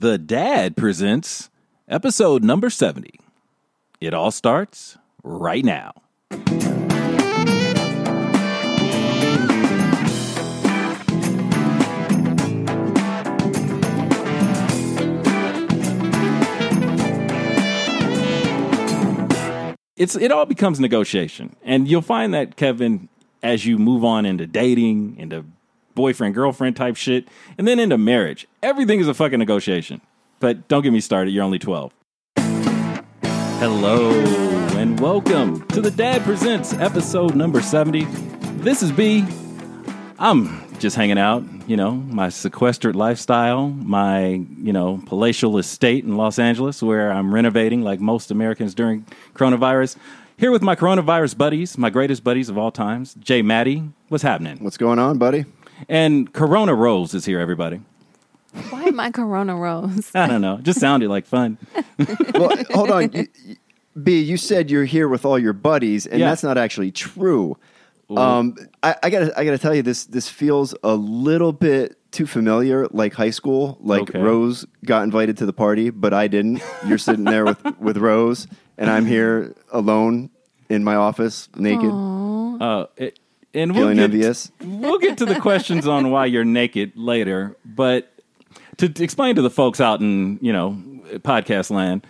The Dad presents episode number 70. It all starts right now. It's it all becomes negotiation. And you'll find that Kevin as you move on into dating, into boyfriend girlfriend type shit, and then into marriage. Everything is a fucking negotiation. But don't get me started, you're only 12. Hello and welcome to the Dad Presents episode number 70. This is B. I'm just hanging out, you know, my sequestered lifestyle, my, you know, palatial estate in Los Angeles where I'm renovating like most Americans during coronavirus. Here with my coronavirus buddies, my greatest buddies of all times, J. Matty. What's happening? What's going on, buddy? And Corona Rose is here, everybody. Why am I Corona Rose? I don't know. Just sounded like fun. Well, hold on. You, you- B, you said you're here with all your buddies, and Yeah. that's not actually true. Um, I, I gotta, I gotta tell you, this this feels a little bit too familiar, like high school. Like Okay. Rose got invited to the party, but I didn't. You're sitting there with with Rose, and I'm here alone in my office, naked, Uh, it, and we'll get, we'll get to the questions on why you're naked later. But to, to explain to the folks out in you know podcast land,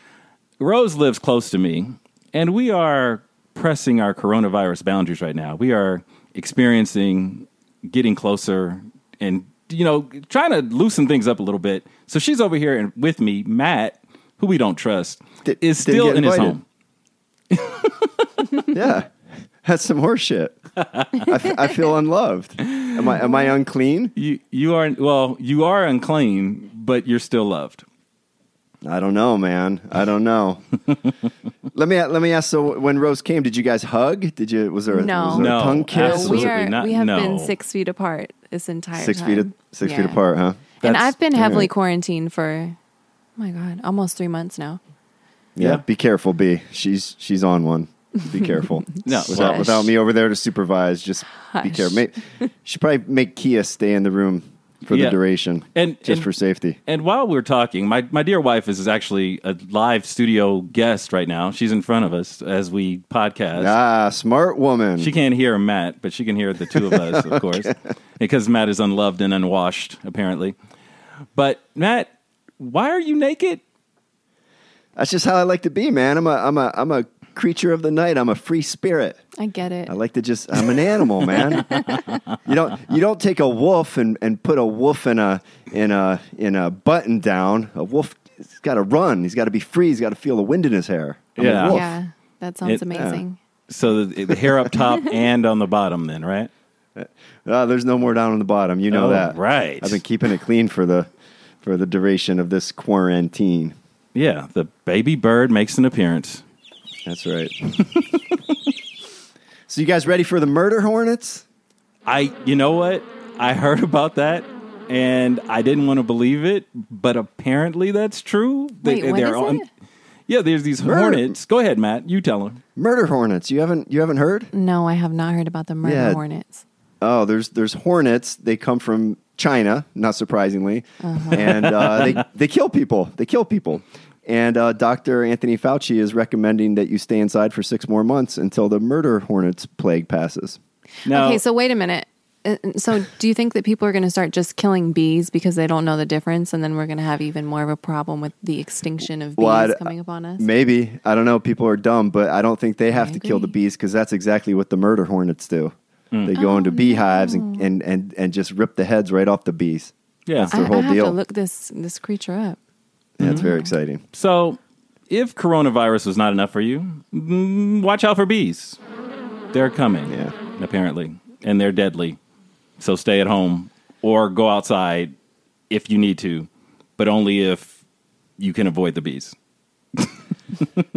Rose lives close to me, and we are pressing our coronavirus boundaries right now. We are experiencing getting closer and you know trying to loosen things up a little bit. So she's over here and with me, Matt, who we don't trust, Di- is still in his home. Yeah, that's some horse shit. I, f- I feel unloved. Am I am I unclean? You you are well, you are unclean, but you're still loved. I don't know, man. I don't know. let me let me ask. So, when Rose came, did you guys hug? Did you? Was there, a, No. was there No, a tongue kiss? absolutely we are. not. we have No. been six feet apart this entire Six time. feet, a- six feet apart, huh? And I've been heavily alright. quarantined for, oh my god, almost three months now. Yeah. Yeah. Be careful, B. She's she's on one. Be careful. No, without Hush. without me over there to supervise, just be Hush. careful. May, should probably make Kia stay in the room for Yeah. the duration, And- just and- for safety. And while we're talking, my, my dear wife is actually a live studio guest right now. She's in front of us as we podcast. Ah, smart woman. She can't hear Matt, but she can hear the two of us, of course, because Matt is unloved and unwashed, apparently. But Matt, why are you naked? That's just how I like to be, man. I'm a I'm a I'm a creature of the night. I'm a free spirit. I get it. I like to just I'm an animal, man. you don't you don't take a wolf and, and put a wolf in a in a in a button down. A wolf he's gotta run. He's gotta be free, he's gotta feel the wind in his hair. I'm a Yeah. wolf. yeah, that sounds It- amazing. So the, the hair up top and on the bottom, then, right? Ah, there's no more down on the bottom. You know Oh, that. right. I've been keeping it clean for the for the duration of this quarantine. Yeah, the baby bird makes an appearance. That's right. so you guys ready for the murder hornets? I, you know what? I heard about that and I didn't want to believe it, but apparently that's true. Wait, what they're is on- it? Yeah, there's these Murder. hornets. Go ahead, Matt. You tell them. Murder hornets. You haven't you haven't heard? No, I have not heard about the murder Yeah. hornets. Oh, there's there's hornets. They come from China, not surprisingly, and uh, they they kill people. They kill people. And uh, Dr. Anthony Fauci is recommending that you stay inside for six more months until the murder hornets plague passes. Now, Okay, so wait a minute. Uh, So, do you think that people are going to start just killing bees because they don't know the difference, and then we're going to have even more of a problem with the extinction of bees Well, coming upon us? Maybe I don't know. People are dumb, but I don't think they have I to kill the bees because that's exactly what the murder hornets do. Hmm. They go Oh, into beehives and, and, and, and just rip the heads right off the bees. yeah. That's I, their I whole have deal. to look this this creature up. That's Mm-hmm. very exciting. So, if coronavirus was not enough for you, mm, watch out for bees. They're coming, Yeah. apparently, and they're deadly. So stay at home or go outside if you need to, but only if you can avoid the bees.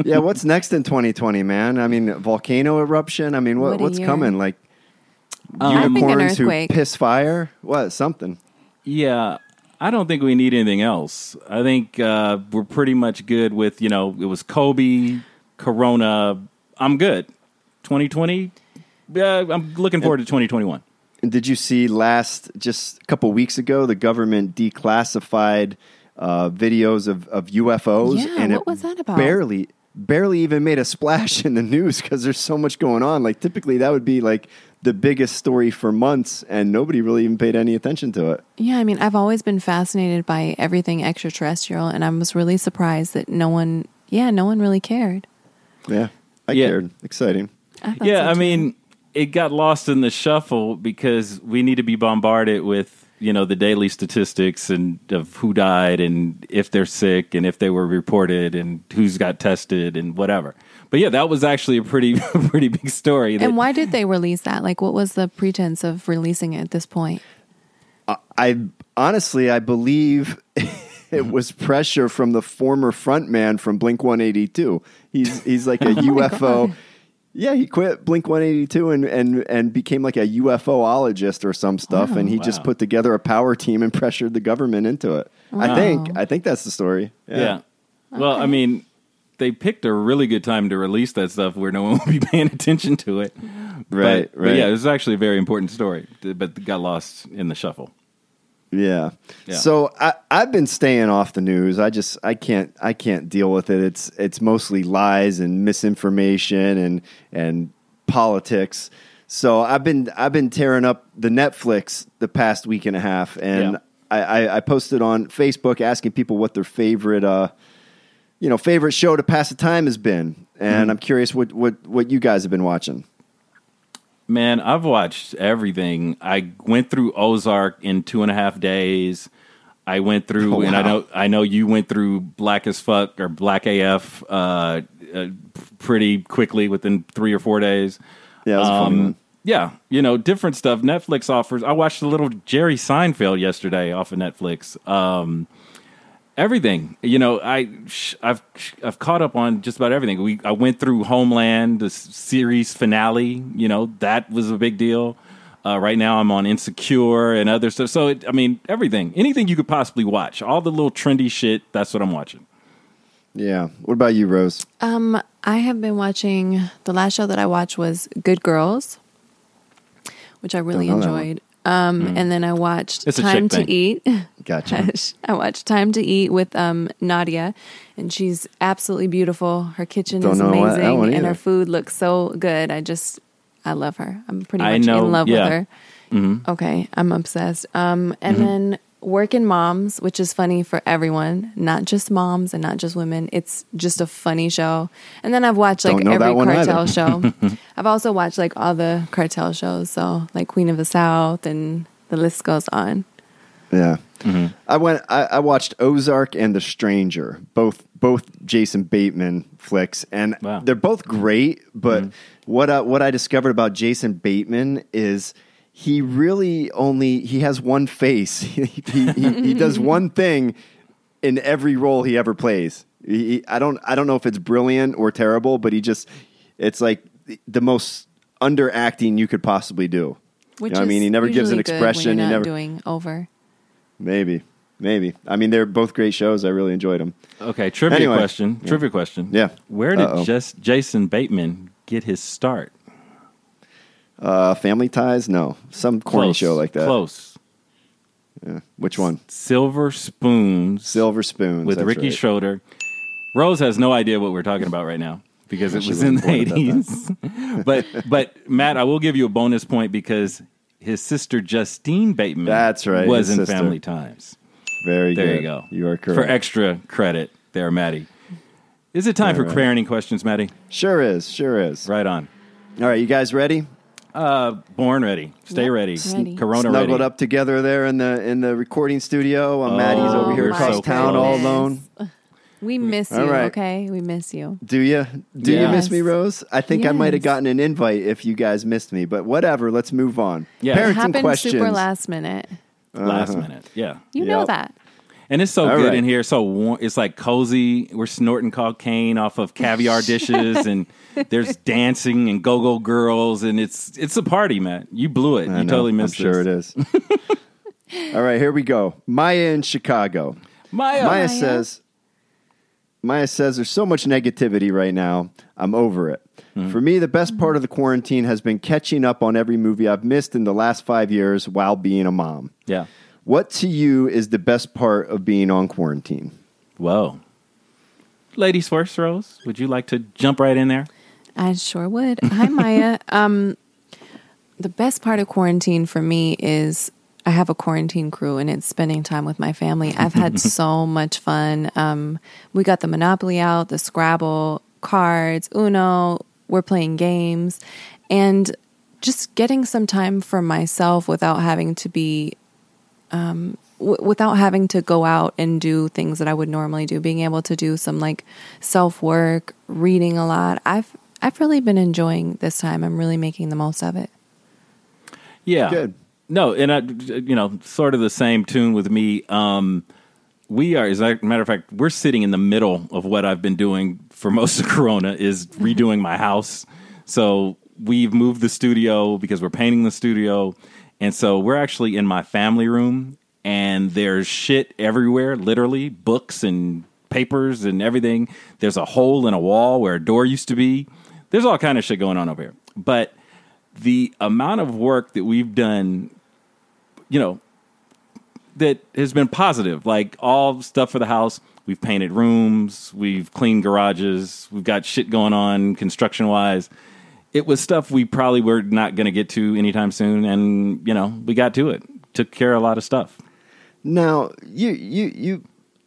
yeah, what's next in 2020, man? I mean, volcano eruption. I mean, what, What a what's year. coming? Like I think an unicorns who earthquake. piss fire? What? Something. Yeah, I don't think we need anything else. I think uh, we're pretty much good with, you know, it was Kobe, Corona. I'm good. 2020, yeah, I'm looking forward to 2021. And did you see last just a couple weeks ago the government declassified uh, videos of, of UFOs, Yeah, and what it was that about? Barely, barely even made a splash in the news because there's so much going on. Like typically, that would be like the biggest story for months, and nobody really even paid any attention to it. Yeah, I mean, I've always been fascinated by everything extraterrestrial, and I was really surprised that no one, yeah, no one really cared. Yeah, I Yeah. cared. Exciting. I Yeah, so I mean, it got lost in the shuffle because we need to be bombarded with you know the daily statistics and of who died and if they're sick and if they were reported and who's got tested and whatever. But yeah, that was actually a pretty pretty big story. That, And why did they release that? Like, what was the pretense of releasing it at this point? I honestly, I believe it was pressure from the former frontman from Blink One Eighty Two. He's he's like a oh UFO. Yeah, he quit Blink One Eighty Two and and and became like a UFOologist or some stuff. and oh, he just put together a power team and pressured the government into it. I think I think that's the story. Yeah. Well, I mean, they picked a really good time to release that stuff where no one would be paying attention to it. Right, But, but right. yeah, it was actually a very important story, but got lost in the shuffle. Yeah. Yeah. So I, I've been staying off the news. I just I can't I can't deal with it. It's it's mostly lies and misinformation and and politics. So I've been I've been tearing up the Netflix the past week and a half, and Yeah. I, I, I posted on Facebook asking people what their favorite uh you know favorite show to pass the time has been, and I'm curious what what what you guys have been watching. Man, I've watched everything. I went through Ozark in two and a half days. I went through, Oh, and I know I know you went through Black as Fuck or Black AF uh, uh, pretty quickly within three or four days. Yeah, it was a funny Um, yeah, you know, different stuff. Netflix offers. I watched a little Jerry Seinfeld yesterday off of Netflix. Um, everything, you know, I I've I've caught up on just about everything. We I went through Homeland, the series finale. You know, that was a big deal. Uh, right now, I'm on Insecure and other stuff. So, it, I mean, everything, anything you could possibly watch, all the little trendy shit. That's what I'm watching. Yeah. What about you, Rose? Um, I have been watching. The last show that I watched was Good Girls, which I really Don't know that one. enjoyed. Um, and then I watched It's Time to thing. Eat. Gotcha. I watched Time to Eat with um, Nadiya, and she's absolutely beautiful. Her kitchen Don't is know what- that amazing, and her food looks so good. I just, I love her. I'm pretty much know- in love yeah. with her. Okay, I'm obsessed. Um, and Mm-hmm. then Working Moms, which is funny for everyone, not just moms and not just women. It's just a funny show. And then I've watched like every cartel show. I've also watched like all the cartel shows, so like Queen of the South, and the list goes on. Yeah. Mm-hmm. I went. I, I watched Ozark and The Stranger, both both Jason Bateman flicks, and Wow. they're both great. But mm-hmm. what I, what I discovered about Jason Bateman is he really only he has one face. he, he, he, he does one thing in every role he ever plays. He, he- I don't I don't know if it's brilliant or terrible, but he just it's like the- the most underacting you could possibly do. Which You know what I mean, he never gives an usually good when expression. You're He never doing over. Maybe, maybe. I mean, they're both great shows. I really enjoyed them. Okay, trivia Anyway. question. Trivia question. Yeah. Where did just Jason Bateman get his start? Uh, Family Ties? No, some corny Close. show like that. Close. Yeah. Which one? Silver Spoons Silver Spoons with that's Ricky right. Schroder. Rose has no idea what we're talking about right now because it She was in the wasn't born at eighties. but but Matt, I will give you a bonus point because his sister Justine Bateman That's right, was his in sister. Family Ties. Very There good. you go. You are correct. For extra credit there, Matty. Is it time for parenting questions, Matty? Sure is. Sure is. Right on. All right, you guys ready? Uh, born ready. Stay Yep, ready. ready. Corona Snuggled ready. up together there in the in the recording studio. While Matty's over Oh, here across so town all alone. We miss you, All right. okay? We miss you. Do you? Do you miss me, Rose? I think I might have gotten an invite if you guys missed me, but whatever. Let's move on. Yeah. It Parenting happened questions. super last minute. Last minute. Yeah. You know that. And it's so All good right. in here. So warm. It's like cozy. We're snorting cocaine off of caviar dishes, and there's dancing and go-go girls, and it's it's a party, man. You blew it. I you know. totally I'm missed sure this. it is. all right, here we go. Maya in Chicago. Maya. Maya Maya? says, Maya says, there's so much negativity right now. I'm over it. Hmm. For me, the best part of the quarantine has been catching up on every movie I've missed in the last five years while being a mom. Yeah. What to you is the best part of being on quarantine? Whoa. Ladies first, Rose. Would you like to jump right in there? I sure would. Hi, Maya. Um, the best part of quarantine for me is I have a quarantine crew and it's spending time with my family. I've had so much fun. Um, we got the Monopoly out, the Scrabble, cards, Uno. We're playing games and just getting some time for myself without having to be um, w- without having to go out and do things that I would normally do, being able to do some like self work, reading a lot. I've I've really been enjoying this time. I'm really making the most of it. Yeah. Good. No, and I, you know, sort of the same tune with me. Um, we are, as a matter of fact, we're sitting in the middle of what I've been doing for most of Corona is redoing my house. So we've moved the studio because we're painting the studio, and so we're actually in my family room, and there's shit everywhere, literally books and papers and everything. There's a hole in a wall where a door used to be. There's all kind of shit going on over here, but the amount of work that we've done you know, that has been positive. Like all stuff for the house. We've painted rooms, we've cleaned garages, we've got shit going on construction wise. It was stuff we probably were not going to get to anytime soon, and you know we got to it. Took care of a lot of stuff. Now, you you you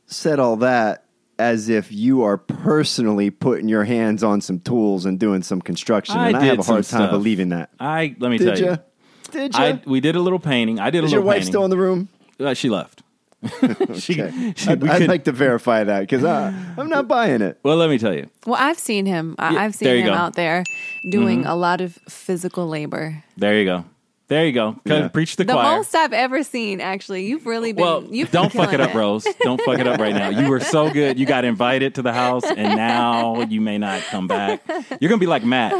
said all that as if you are personally putting your hands on some tools and doing some construction, I and I have a hard time stuff. believing that. I let me Did tell you? you, Did you? I we did a little painting. I did a Is little your wife painting. still in the room? Uh, she left. she, Okay. she- I'd, we I'd like to verify that because I'm not buying it. well, let me tell you. Well, I've seen him. I- Yeah, I've seen you him go. out there doing mm-hmm. a lot of physical labor. There you go. There you go. Yeah. Preach the, The choir. most I've ever seen. Actually, you've really been. Well, you've don't fuck it killing up, Rose. Don't fuck it up right now. You were so good. You got invited to the house, and now you may not come back. You're gonna be like Matt.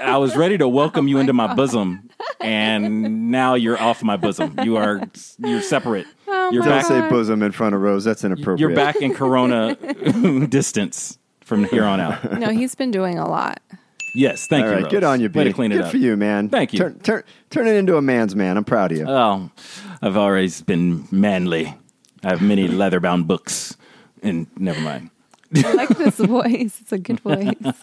I was ready to welcome you oh into my bosom, and now you're off my bosom. You are you're separate. Oh you're Don't back. say bosom in front of Rose. That's inappropriate. You're back in Corona distance from here on out. No, he's been doing a lot. Yes, thank All you. right, Rose. good on you, B. Way to clean good it up. for you, man. Thank you. Turn, turn, turn it into a man's man. I'm proud of you. Oh, I've always been manly. I have many leather-bound books, and never mind. I like this voice. It's a good voice.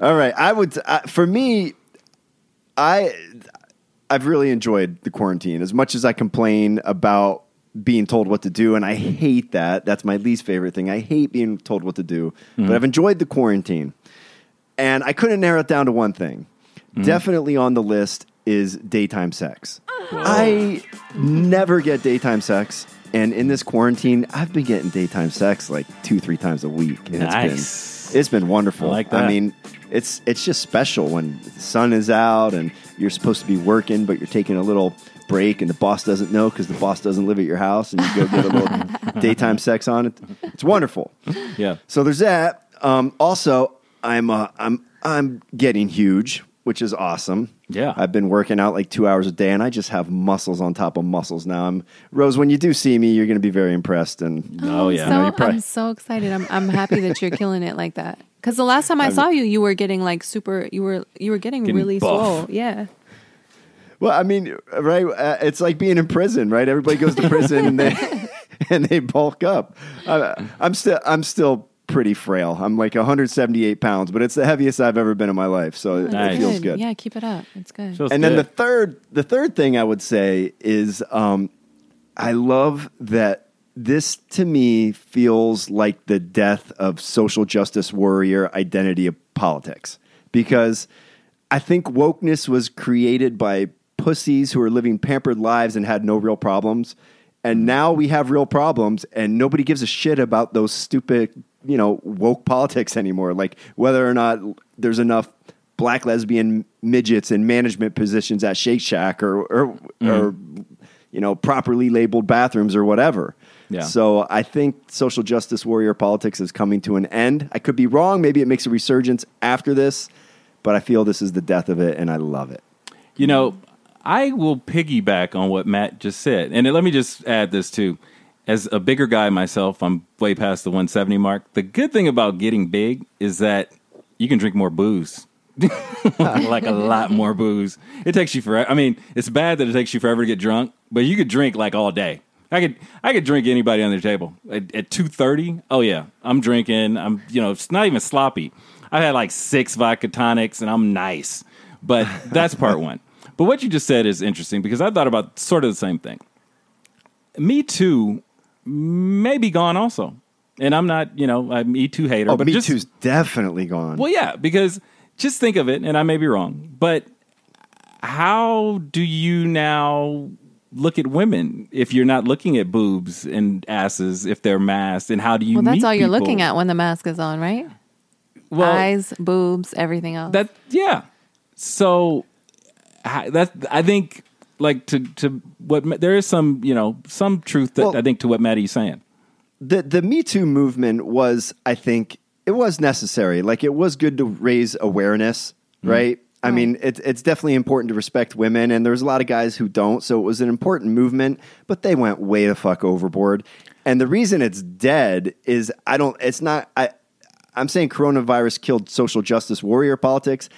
All right, I would. I, for me, I I've really enjoyed the quarantine as much as I complain about being told what to do, and I hate that. That's my least favorite thing. I hate being told what to do, but mm. I've enjoyed the quarantine, and I couldn't narrow it down to one thing. Definitely on the list is daytime sex. I never get daytime sex. And in this quarantine, I've been getting daytime sex like two, three times a week. And Nice. It's been, it's been wonderful. I like that. I mean, it's it's just special when the sun is out and you're supposed to be working, but you're taking a little break, and the boss doesn't know because the boss doesn't live at your house, and you go get a little daytime sex on it. It's wonderful. Yeah. So there's that. Um, also, I'm uh, I'm I'm getting huge, which is awesome. Yeah. I've been working out like two hours a day, and I just have muscles on top of muscles now. I'm Rose. When you do see me, you're going to be very impressed. And Oh, yeah. So, you probably- I'm so excited. I'm I'm happy that you're killing it like that. Because the last time I saw you, you were getting like super. You were you were getting, Getting really buff. swole. Yeah. well, I mean, right? Uh, it's like being in prison, right? Everybody goes to prison and they and they bulk up. I, I'm still I'm still pretty frail. I'm like 178 pounds, but it's the heaviest I've ever been in my life. So it, Nice. it feels good. Yeah, keep it up. It's good. Feels and then the good. third the third thing I would say is um, I love that this to me feels like the death of social justice warrior identity of politics because I think wokeness was created by pussies who are living pampered lives and had no real problems. And now we have real problems, and nobody gives a shit about those stupid, you know, woke politics anymore. Like whether or not there's enough black lesbian midgets in management positions at Shake Shack or or, mm-hmm. or you know properly labeled bathrooms or whatever. Yeah. So I think social justice warrior politics is coming to an end. I could be wrong. Maybe it makes a resurgence after this, but I feel this is the death of it, and I love it. You know, I will piggyback on what Matt just said. And let me just add this too. As a bigger guy myself, I'm way past the 170 mark. The good thing about getting big is that you can drink more booze. like a lot more booze. It takes you forever. I mean, it's bad that it takes you forever to get drunk, but you could drink like all day. I could I could drink anybody on the table at, at two thirty. Oh yeah, I'm drinking. I'm you know it's not even sloppy. I've had like six vodka tonics and I'm nice, but that's part one. But what you just said is interesting because I thought about sort of the same thing. Me too may be gone also, and I'm not you know I'm Me Too hater. Oh, but Me just, Too's definitely gone. well, yeah, because just think of it, and I may be wrong, but how do you now look at women if you're not looking at boobs and asses if they're masked? And how do you? Well, that's meet all you're people? looking at when the mask is on, right? Well, Eyes, boobs, everything else. that yeah. So that I think like to to what there is some you know some truth that Well- I think to what Matty's saying. the the Me Too movement was, I think, it was necessary. Like it was good to raise awareness, mm-hmm. right? I mean, it's it's definitely important to respect women, and there's a lot of guys who don't. So it was an important movement, but they went way the fuck overboard. And the reason it's dead is I don't. It's not. I. I'm saying coronavirus killed social justice warrior politics.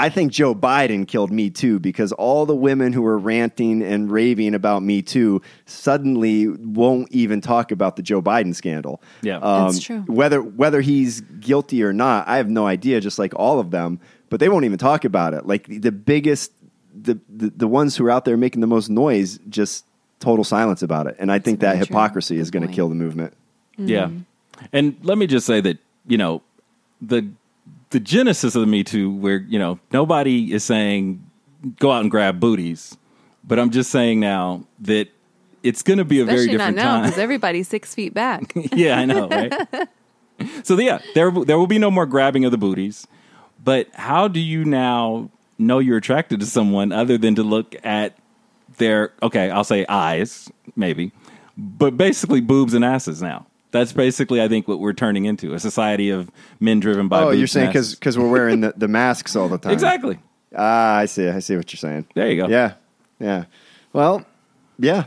I think Joe Biden killed Me Too because all the women who were ranting and raving about Me Too suddenly won't even talk about the Joe Biden scandal. Yeah. Um, That's true. Whether whether he's guilty or not, I have no idea. Just like all of them, but they won't even talk about it. Like the biggest, the the, the ones who are out there making the most noise, just total silence about it. And I think that very true. hypocrisy is going to kill the movement. Yeah. Mm-hmm. And let me just say that, you know, the the genesis of the Me Too, where, you know, nobody is saying go out and grab booties. But I'm just saying now that it's going to be a very Especially not different now time. because everybody's six feet back. yeah, I know, right? so yeah, there there will be no more grabbing of the booties. But how do you now know you're attracted to someone other than to look at their okay, I'll say eyes, maybe, but basically boobs and asses now. That's basically, I think, what we're turning into a society of men driven by. Oh, you're saying asses. because we're wearing the, the masks all the time. exactly. Ah, I see. I see what you're saying. There you go. Yeah, yeah. Well, yeah.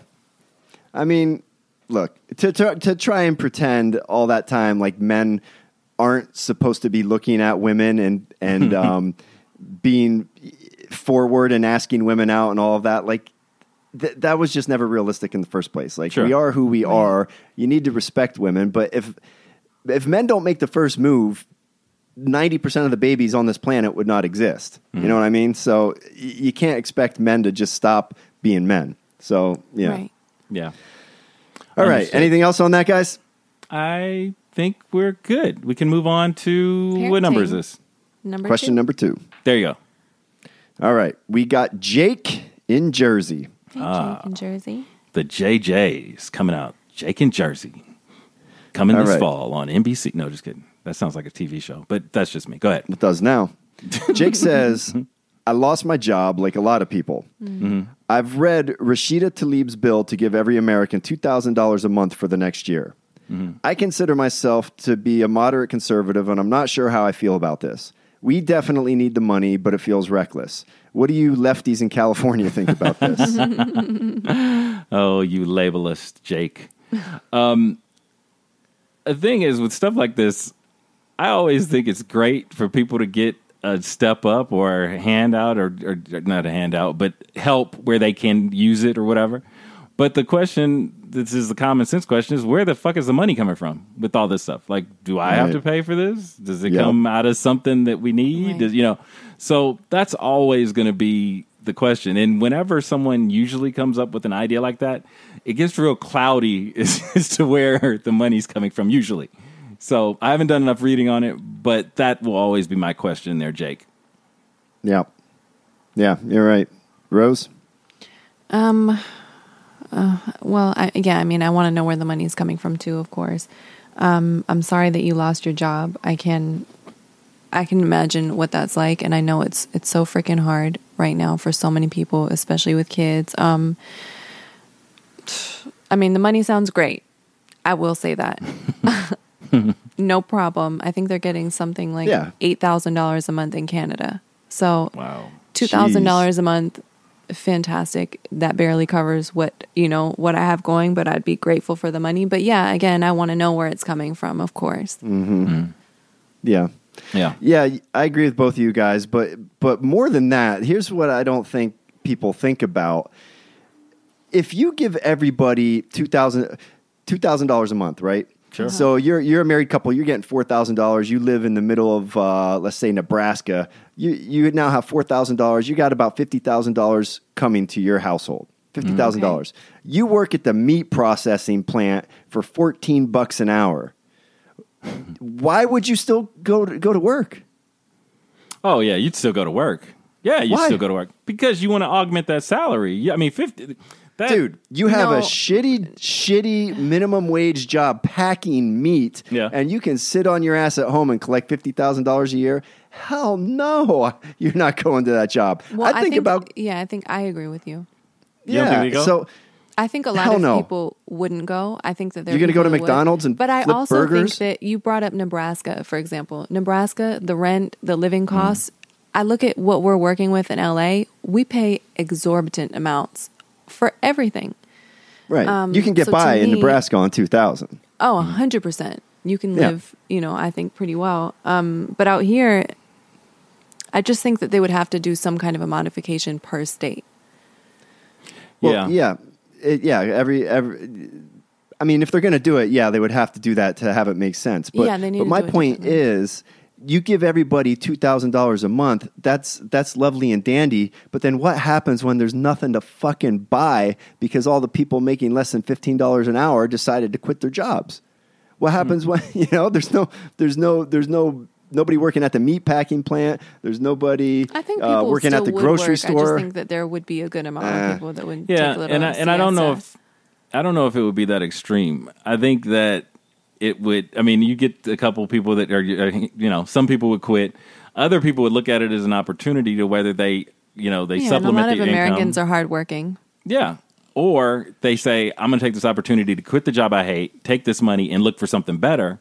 I mean, look to to to try and pretend all that time like men aren't supposed to be looking at women and and um, being forward and asking women out and all of that. Like th- that was just never realistic in the first place. Like Sure. we are who we are. You need to respect women, but if if men don't make the first move, ninety percent of the babies on this planet would not exist. You mm-hmm. know what I mean? So y- you can't expect men to just stop being men. So yeah. Right. Yeah. All right. Anything else on that, guys? I think we're good. We can move on to what number is this? Number Question two. number two. There you go. All right. We got Jake in Jersey. Hey, Ah. Jake in Jersey. The JJ's coming out. Jake in Jersey. Coming All this right. fall on NBC. No, just kidding. That sounds like a TV show, but that's just me. Go ahead. It does now. Jake says, I lost my job like a lot of people. I've read Rashida Tlaib's bill to give every American $2,000 a month for the next year. I consider myself to be a moderate conservative, and I'm not sure how I feel about this. We definitely need the money, but it feels reckless. What do you lefties in California think about this? Oh, you labelist, Jake. Um, the thing is, with stuff like this, I always think it's great for people to get a step up or a handout or, or not a handout, but help where they can use it or whatever. But the question, this is the common sense question, is where the fuck is the money coming from with all this stuff? Like, do I have to pay for this? Does it Yep. come out of something that we need? Right. Does, you know, so that's always going to be the question. And whenever someone usually comes up with an idea like that, it gets real cloudy as, as to where the money's coming from. Usually, so I haven't done enough reading on it, but that will always be my question there, Jake. yeah. Yeah, you're right. Rose? Um, Well, I, yeah, I mean, I want to know where the money's coming from too. Of course, um, I'm sorry that you lost your job. I can, I can imagine what that's like, and I know it's it's so freaking hard right now for so many people, especially with kids. Um, I mean, the money sounds great. I will say that. no problem. I think they're getting something like Yeah. eight thousand dollars a month in Canada. So Wow. two thousand dollars a month fantastic that barely covers what you know what i have going but i'd be grateful for the money but yeah again i want to know where it's coming from of course mm-hmm. mm. Yeah. Yeah. Yeah, I agree with both of you guys, but but more than that, here's what I don't think people think about. if you give everybody two thousand two thousand dollars a month, right? Sure. So you're you're a married couple. You're getting four thousand dollars. You live in the middle of uh, let's say Nebraska. You you now have four thousand dollars. You got about fifty thousand dollars coming to your household. Fifty thousand dollars. You work at the meat processing plant for fourteen bucks an hour. Why would you still go to, go to work? Oh yeah, you'd still go to work. Yeah, you'd Why? still go to work because you want to augment that salary. Yeah, I mean, fifty. That, Dude, you have No. a shitty, shitty minimum wage job packing meat, Yeah. and you can sit on your ass at home and collect fifty thousand dollars a year. Hell no, you're not going to that job. Well, I think, about yeah, I think I agree with you. You yeah. think they go? So I think a lot of no. people wouldn't go. I think that they're You're gonna go to that would. McDonald's and But I flip also burgers? think that you brought up Nebraska, for example. Nebraska, the rent, the living Mm-hmm. costs. I look at what we're working with in LA. We pay exorbitant amounts for everything. right, Um, you can get so to by in Nebraska on two thousand. Oh, a hundred percent. You can Yeah. live, you know, I think pretty well. Um, but out here, I just think that they would have to do some kind of a modification per state. Well, yeah, yeah, It- yeah. Every every. I mean, if they're going to do it, yeah, they would have to do that to have it make sense. But, Yeah, they need but to my do it point is, you give everybody two thousand dollars a month. That's that's lovely and dandy. But then what happens when there's nothing to fucking buy because all the people making less than fifteen dollars an hour decided to quit their jobs? What happens when you know there's no there's no there's no nobody working at the meat packing plant. There's nobody I think people uh, working still at the would grocery work. store. I just think that there would be a good amount Uh, of people that would yeah, take a little and I, and I don't know if I don't know if it would be that extreme. I think that it would. I mean, you get a couple people that are, you know, some people would quit. Other people would look at it as an opportunity to whether they, you know, they yeah, and a supplement lot of their Americans income. are hardworking. Yeah. Or they say, I'm going to take this opportunity to quit the job I hate, take this money, and look for something better.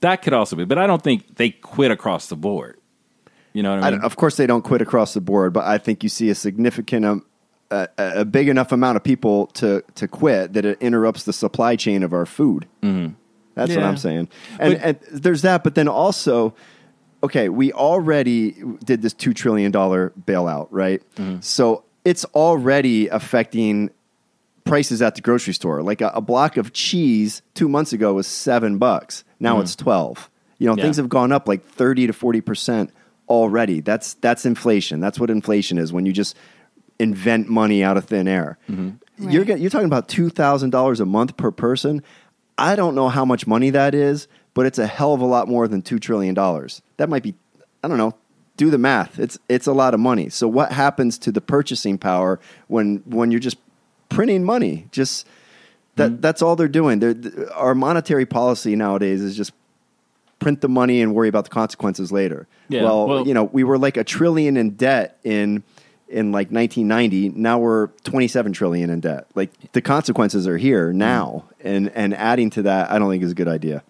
That could also be. But I don't think they quit across the board. You know what I I mean? don't- of course, they don't quit across the board, but I think you see a significant, um, a, a big enough amount of people to to quit that it interrupts the supply chain of our food. Mm-hmm. That's what I'm saying. And, But- and there's that, but then also, okay, we already did this two trillion dollar bailout, right? Mm-hmm. So it's already affecting prices at the grocery store. Like a, a block of cheese two months ago was seven bucks. Now mm-hmm. it's twelve. You know, Yeah. things have gone up like thirty to forty percent already. That's that's inflation. That's what inflation is when you just invent money out of thin air. Mm-hmm. You're Right. get, you're talking about two thousand dollars a month per person. I don't know how much money that is, but it's a hell of a lot more than two trillion dollars. That might be, I don't know. Do the math. It's it's a lot of money. So what happens to the purchasing power when when you're just printing money? Just that mm-hmm. that's all they're doing. They're, th- our monetary policy nowadays is just print the money and worry about the consequences later. Yeah, well, well- you know, we were like a trillion in debt in in like 1990. Now we're 27 trillion in debt. Like the consequences are here now, and and adding to that, I don't think is a good idea.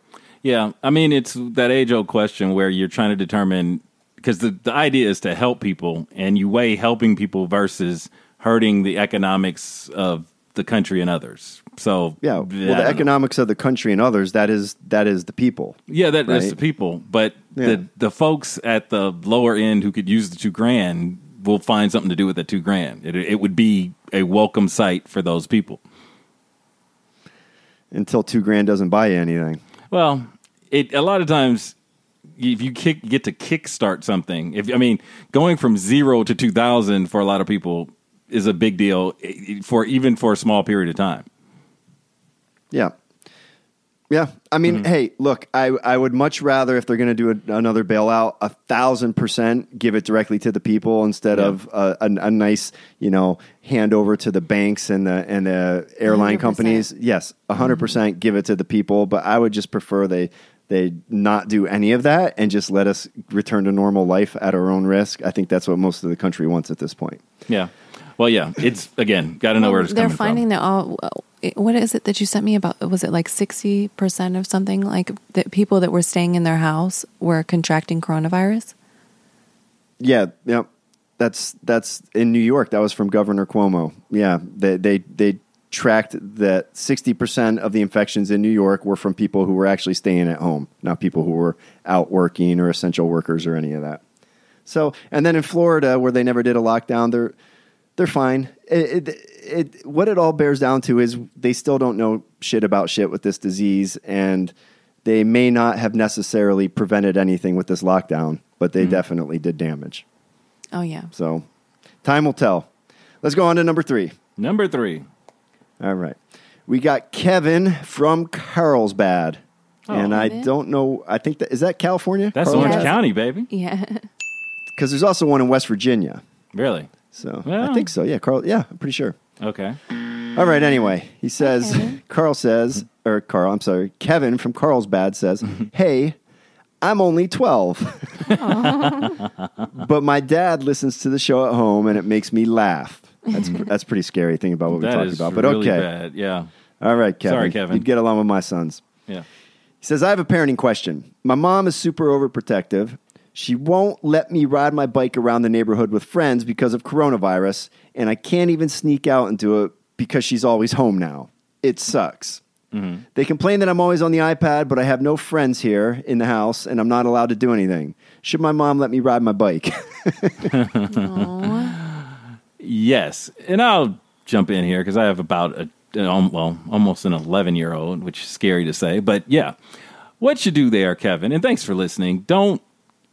Yeah, I mean it's that age old question where you're trying to determine because the the idea is to help people, and you weigh helping people versus hurting the economics of the country and others. So Yeah. Well, the know. economics of the country and others that is that is the people. yeah, that, right? the people, but Yeah. the the folks at the lower end who could use the two grand will find something to do with the two grand. It it would be a welcome sight for those people. Until two grand doesn't buy you anything. Well, it a lot of times if you kick get to kickstart something. If I mean, going from zero to two thousand for a lot of people is a big deal eh, for even for a small period of time. Yeah. Yeah. I mean, Mm-hmm. hey, look, I, I would much rather, if they're going to do a, another bailout, a thousand percent give it directly to the people instead Yeah. of a, a, a nice, you know, handover to the banks and the, and the airline 100%. companies. Yes, a 100% give it to the people. But I would just prefer they, they not do any of that and just let us return to normal life at our own risk. I think that's what most of the country wants at this point. Yeah. Well, yeah. It's again got to know Well, where it's they're coming finding from. that all. Uh, what is it that you sent me about? Was it like sixty percent of something? Like that people that were staying in their house were contracting coronavirus. Yeah, yeah. That's that's in New York. That was from Governor Cuomo. Yeah, they they they tracked that sixty percent of the infections in New York were from people who were actually staying at home, not people who were out working or essential workers or any of that. So, and then in Florida, where they never did a lockdown, they're they're fine. It, it, it, what it all bears down to is they still don't know shit about shit with this disease, and they may not have necessarily prevented anything with this lockdown, but they mm-hmm. definitely did damage. Oh yeah. So, time will tell. Let's go on to number three. Number three. All right. We got Kevin from Carlsbad. Oh. and I Kevin? don't know. I think that is that California? That's Carlsbad? Orange County, baby. Yeah. Because there's also one in West Virginia. Really? So Yeah. I think so. Yeah, Carl. Yeah, I'm pretty sure. Okay. All right. Anyway, he says, Kevin. Carl says, or Carl, I'm sorry, Kevin from Carlsbad says, Hey, I'm only 12. but my dad listens to the show at home and it makes me laugh. That's, that's pretty scary thinking about what we're talking is about. But really okay. bad. Yeah. All right, Kevin. Sorry, Kevin. You'd get along with my sons. Yeah. He says, I have a parenting question. My mom is super overprotective. She won't let me ride my bike around the neighborhood with friends because of coronavirus, and I can't even sneak out and do it because she's always home now. It sucks. Mm-hmm. They complain that I'm always on the iPad, but I have no friends here in the house, and I'm not allowed to do anything. Should my mom let me ride my bike? Yes, and I'll jump in here because I have about a an well almost an eleven year old, which is scary to say, but yeah, what you do there, Kevin? And thanks for listening. Don't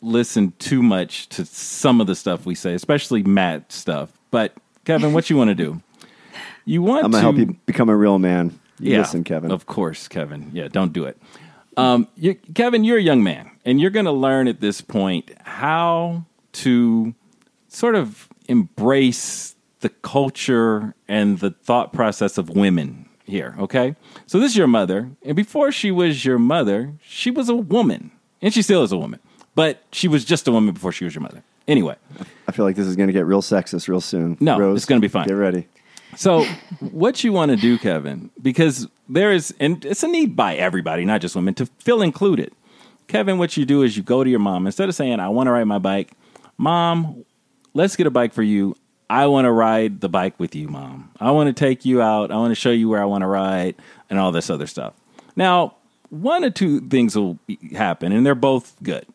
listen too much to some of the stuff we say, especially Matt stuff. But Kevin, what you want to do? You want I'm to to help you become a real man. You yeah, Listen, Kevin. Of course, Kevin. Yeah, don't do it. Um, you, Kevin, you're a young man, and you're going to learn at this point how to sort of embrace the culture and the thought process of women here. Okay, so this is your mother, and before she was your mother, she was a woman, and she still is a woman, but she was just a woman before she was your mother. Anyway, I feel like this is going to get real sexist real soon. No, Rose, it's gonna be fine. Get ready. So, what you want to do, Kevin, because there is, and it's a need by everybody, not just women, to feel included. Kevin, what you do is you go to your mom instead of saying, I want to ride my bike, Mom, let's get a bike for you. I want to ride the bike with you, Mom. I want to take you out. I want to show you where I want to ride and all this other stuff. Now, one or two things will happen, and they're both good.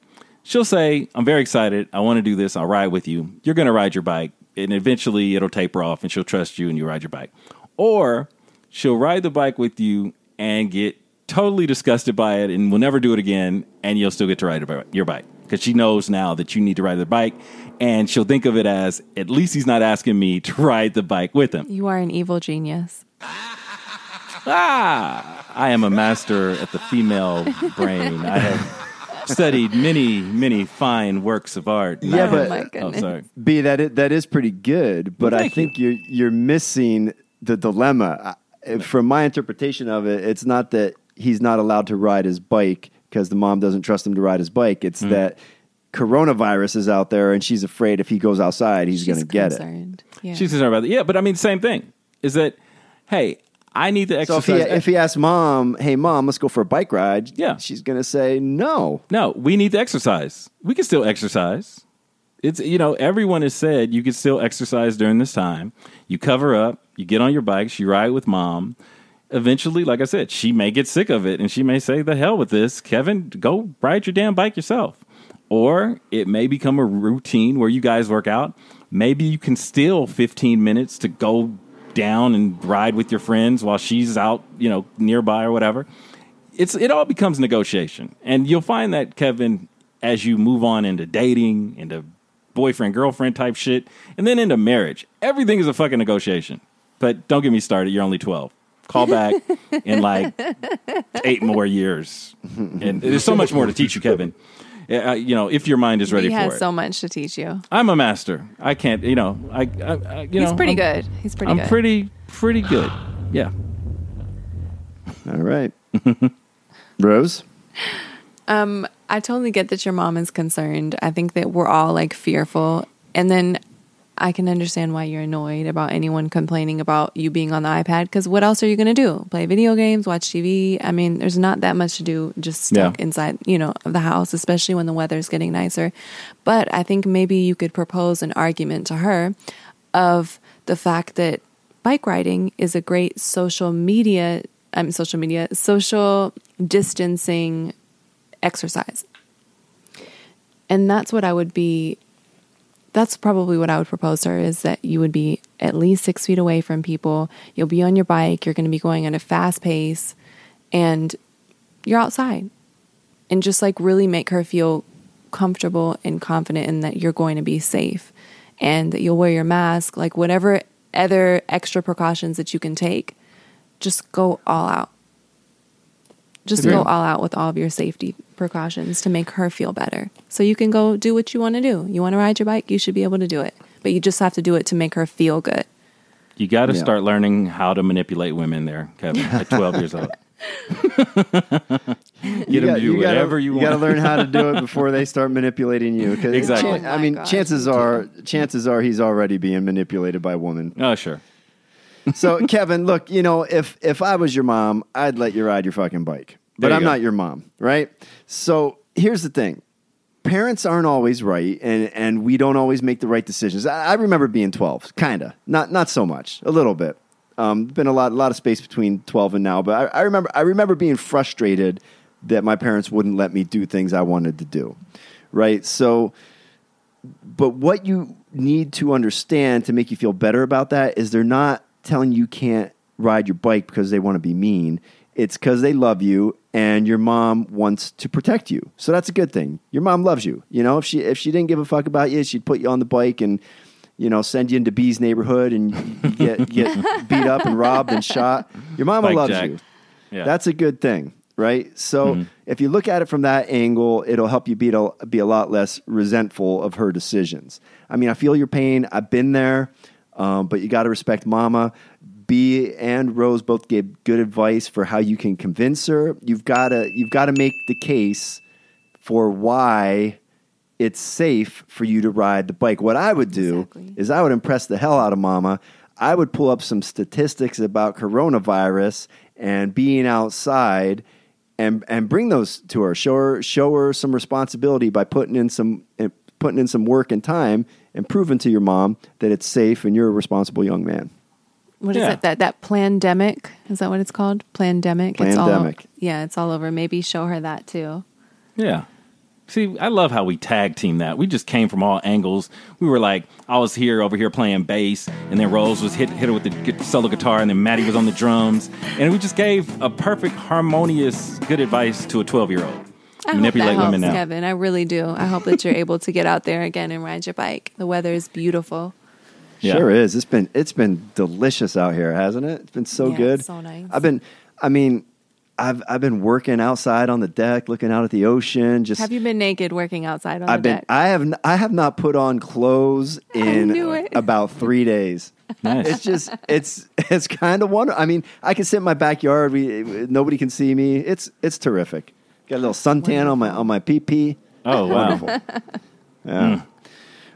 She'll say, I'm very excited. I want to do this. I'll ride with you. You're going to ride your bike, and eventually it'll taper off, and she'll trust you, and you ride your bike. Or she'll ride the bike with you and get totally disgusted by it and will never do it again, and you'll still get to ride your bike because she knows now that you need to ride the bike, and she'll think of it as at least he's not asking me to ride the bike with him. You are an evil genius. Ah, I am a master at the female brain. I have studied many, many fine works of art. Yeah, I but- have- Oh my oh, goodness. sorry. B that is, that is pretty good, but Well, I think you. are you're missing the dilemma. I- From my interpretation of it, it's not that he's not allowed to ride his bike because the mom doesn't trust him to ride his bike. It's hmm. that coronavirus is out there, and she's afraid if he goes outside, he's going to get it. concerned. Yeah. She's concerned about that. Yeah, but I mean, same thing. Is that hey, I need to So if exercise. he if he asks mom, "Hey mom, let's go for a bike ride," Yeah. she's going to say no. no, we need to exercise. We can still exercise. It's you know everyone has said you can still exercise during this time. You cover up, you get on your bikes, you ride with mom. Eventually, like I said, she may get sick of it and she may say, "The hell with this, Kevin. Go ride your damn bike yourself." Or it may become a routine where you guys work out. Maybe you can steal 15 minutes to go down and ride with your friends while she's out, you know, nearby or whatever it's it all becomes negotiation, and you'll find that Kevin, as you move on into dating, into boyfriend girlfriend type shit, and then into marriage, everything is a fucking negotiation. But don't get me started. You're only twelve. Call back in like eight more years, and there's so much more to teach you, Kevin. Uh, you know, if your mind is ready he for has it. so much to teach you. I'm a master. I can't. You know, I. I, I you know He's know, pretty I'm- good. He's pretty good. I'm good. pretty pretty good. Yeah. All right, Rose. Um I totally get that your mom is concerned. I think that we're all like fearful. And then I can understand why you're annoyed about anyone complaining about you being on the iPad because what else are you going to do? Play video games, watch TV? I mean, there's not that much to do just stuck Yeah. inside, you know, of the house, especially when the weather's getting nicer. But I think maybe you could propose an argument to her of the fact that bike riding is a great social media, I mean, social media, social distancing exercise. And that's what I would be that's probably what I would propose to her is that you would be at least six feet away from people. You'll be on your bike. You're going to be going at a fast pace, and you're outside. And just like really make her feel comfortable and confident in that you're going to be safe and that you'll wear your mask, like whatever other extra precautions that you can take, just go all out. Just Agreed. go all out with all of your safety precautions to make her feel better. So you can go do what you want to do. You want to ride your bike, you should be able to do it. But you just have to do it to make her feel good. You got to Yeah. start learning how to manipulate women there, Kevin, at 12 years old. Get them to do whatever you, want. You got to learn how to do it before they start manipulating you. Exactly. chan- I Oh my mean, God, chances are, chances are he's already being manipulated by women. Oh, sure. So, Kevin, look, you know, if if I was your mom, I'd let you ride your fucking bike. But I'm go. not your mom, right? So here's the thing: parents aren't always right, and and we don't always make the right decisions. I, I remember being 12, kinda, not not so much, a little bit. Um, been a lot a lot of space between 12 and now, but I, I remember I remember being frustrated that my parents wouldn't let me do things I wanted to do, right? So but what you need to understand to make you feel better about that is they're not telling you can't ride your bike because they want to be mean. It's because they love you and your mom wants to protect you. So that's a good thing. Your mom loves you. You know, if she if she didn't give a fuck about you, she'd put you on the bike and you know send you into B's neighborhood and get get beat up and robbed and shot. Your mama Bike loves jacked. you. Yeah. That's a good thing, right? So mm-hmm. if you look at it from that angle, it'll help you be a, be a lot less resentful of her decisions. I mean, I feel your pain. I've been there, um, but you got to respect Mama. B and Rose both gave good advice for how you can convince her. You've got to you've got to make the case for why it's safe for you to ride the bike. What I would do Exactly. is I would impress the hell out of mama. I would pull up some statistics about coronavirus and being outside and and bring those to her. Show her show her some responsibility by putting in some eh, putting in some work and time and proven to your mom that it's safe and you're a responsible young man. What is Yeah. it? That that pandemic is that what it's called? Pandemic. It's all, Plandemic. yeah, it's all over. Maybe show her that too. Yeah. See, I love how we tag team that. We just came from all angles. We were like, I was here over here playing bass, and then Rose was hit hit her with the solo guitar, and then Matty was on the drums, and we just gave a perfect, harmonious, good advice to a twelve year old. I Manipulate hope that women helps, now. Kevin. I really do. I hope that you're able to get out there again and ride your bike. The weather is beautiful. Yeah. Sure is. It's been it's been delicious out here, hasn't it? It's been so Yeah, good. it's so nice. I've been I mean, I've I've been working outside on the deck, looking out at the ocean. Just Have you been naked working outside on I've the been deck? I have n- I have not put on clothes in about three days. Nice. It's just it's it's kind of wonderful. I mean, I can sit in my backyard. We nobody can see me. It's it's terrific. Got a little suntan on my on my PP. oh wow! Wonderful. Yeah.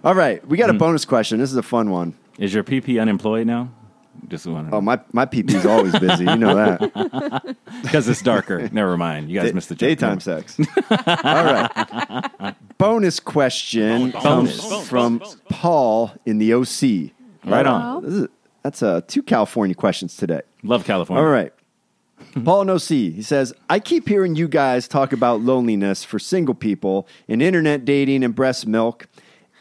All right, we got a bonus question. This is a fun one. Is your PP unemployed now? Just want Oh, my my PP's always busy. You know that. because it's darker. Never mind. You guys missed the joke. daytime sex. All right. Bonus question comes Bonus. from Paul in the OC. Right on. This is, that's uh, two California questions today. Love California. All right. Paul in OC, he says, I keep hearing you guys talk about loneliness for single people and internet dating and breast milk.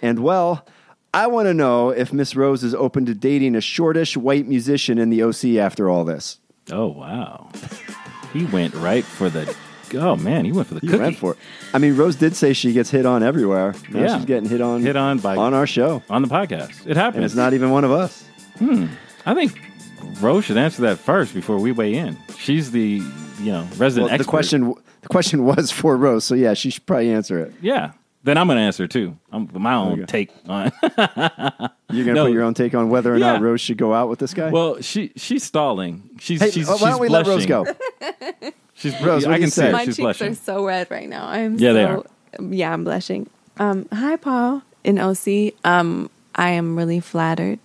And well, I want to know if Miss Rose is open to dating a shortish white musician in the OC after all this. Oh wow! He went right for the. Oh man, he went for the He cookie. went for it. I mean, Rose did say she gets hit on everywhere. Now Yeah. she's getting hit on, Hit on by- on our show, on the podcast. It happens. and it's not even one of us. Hmm. I think Rose should answer that first before we weigh in. She's the you know resident Well, the question, the question was for Rose, so yeah, she should probably answer it. Yeah. Then I'm going to answer too. I'm my own Okay. take on. You're gonna No. put your own take on whether or Yeah. not Rose should go out with this guy. well, she she's stalling. She's hey, she's, why she's don't we let Rose go? She's Rose, what I can see say? My She's cheeks blushing. are so red right now. I'm Yeah, so, they are. Yeah, I'm blushing. Um, hi, Paul in OC. Um, I am really flattered,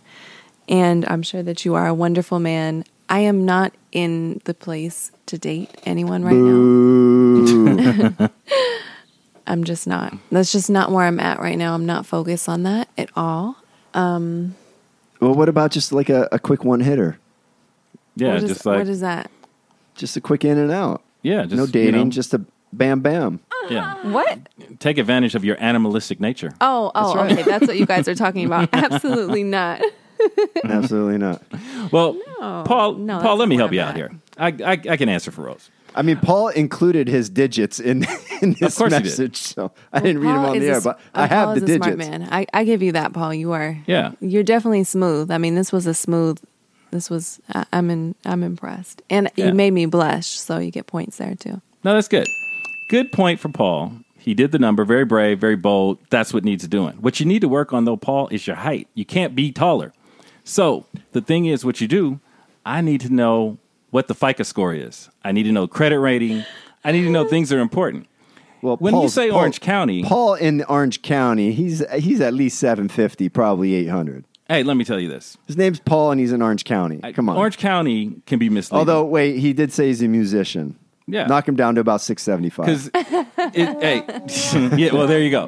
and I'm sure that you are a wonderful man. I am not in the place to date anyone right now. I'm just not. That's just not where I'm at right now. I'm not focused on that at all. Um, well, what about just like a, a quick one hitter? yeah, what is, just like what is that? Just a quick in and out. yeah, just no you dating, know, just a bam bam. yeah. What? Take advantage of your animalistic nature. Oh, oh, That's right. okay. That's what you guys are talking about. Absolutely not. Absolutely not. Well, Paul, no, Paul, that's let me help where you I'm out at. here. I, I, I can answer for Rose. I mean, Paul included his digits in, in this course he did. message, so I didn't read them Paul on is the a air, s- but uh, I have Paul the is a digits. smart man. I, I give you that, Paul. You are. Yeah. You're definitely smooth. I mean, this was a smooth. This was. I, I'm in. I'm impressed, and Yeah. you made me blush, so you get points there too. No, that's good. Good point for Paul. He did the number, very brave, very bold. That's what needs doing. What you need to work on, though, Paul, is your height. You can't be taller. So the thing is, what you do, I need to know what the FICO score is. I need to know credit rating. I need to know things that are important. Well, When you say Paul- Orange County- Paul in Orange County, he's he's at least seven fifty, probably eight hundred. Hey, let me tell you this. His name's Paul, and he's in Orange County. Come on. Orange County can be misleading. Although, wait, he did say he's a musician. Yeah. knock him down to about six seventy five. Because, hey, yeah, well, there you go.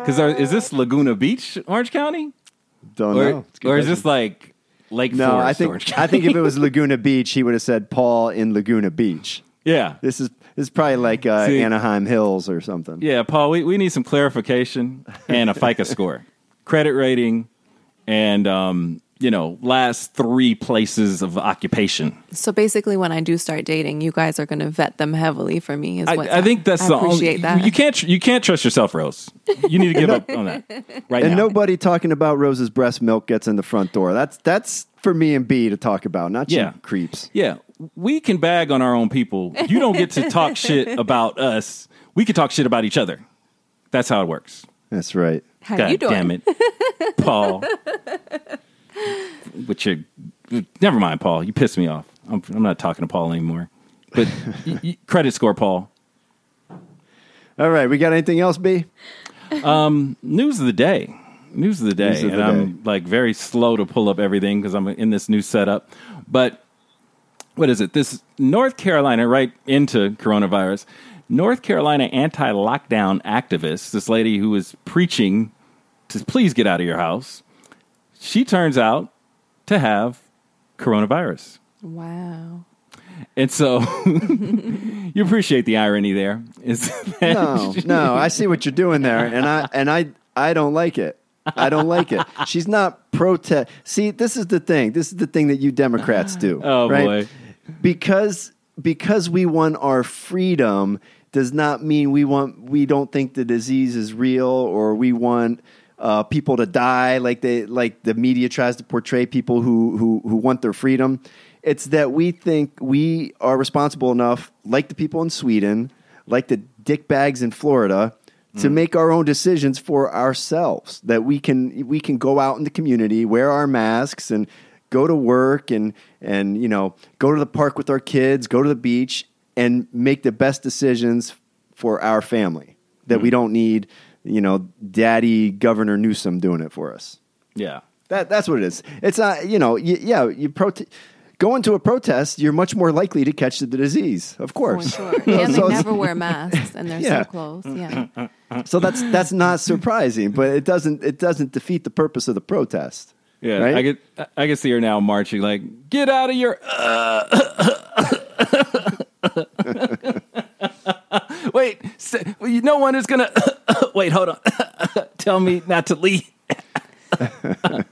Because is this Laguna Beach, Orange County? Don't Or, know. It's a good or is this like Lake No, Forest, I think I think if it was Laguna Beach, he would have said Paul in Laguna Beach. yeah. This is this is probably like uh, See- Anaheim Hills or something. Yeah, Paul, we, we need some clarification and a FICO score, credit rating, and um, you know, last three places of occupation. So basically, when I do start dating, you guys are going to vet them heavily for me. Is I, what I think that's I the appreciate only. that. You can't tr- you can't trust yourself, Rose. You need to give up on that right And now. nobody talking about Rose's breast milk gets in the front door. That's that's for me and B to talk about, not you Yeah. creeps. Yeah, we can bag on our own people. You don't get to talk shit about us. We can talk shit about each other. That's how it works. That's right. How God you doing? damn it, Paul. With your, never mind, Paul. You pissed me off. I'm, I'm not talking to Paul anymore. But y- y- credit score, Paul. All right, we got anything else, B? Um, news of the day. News of the day. Of and the I'm like very slow to pull up everything because I'm in this new setup. But what is it? This North Carolina, right into coronavirus. North Carolina anti lockdown activist, this lady who was preaching to please get out of your house, she turns out to have coronavirus. Wow. And so you appreciate the irony there. Is that No, no, I see what you're doing there, and I and I I don't like it. I don't like it. She's not protest. See, this is the thing. This is the thing that you Democrats do. Oh, right? boy. Because because we want our freedom does not mean we want we don't think the disease is real or we want uh, people to die like they like the media tries to portray people who who who want their freedom. It's that we think we are responsible enough, like the people in Sweden, like the dickbags in Florida, to make our own decisions for ourselves. That we can we can go out in the community, wear our masks, and go to work, and and you know go to the park with our kids, go to the beach, and make the best decisions for our family. That we don't need you know Daddy Governor Newsom doing it for us. Yeah. That that's what it is. It's not you know y yeah you prote- Going to a protest, you're much more likely to catch the disease, of For course. sure. And So they it's- never wear masks, and they're Yeah. so close. Yeah. So that's that's not surprising, but it doesn't it doesn't defeat the purpose of the protest. Yeah, Right? I get I can see her now marching like, "Get out of your." wait, s- well, you- no one is gonna. wait, hold on. Tell me not to leave.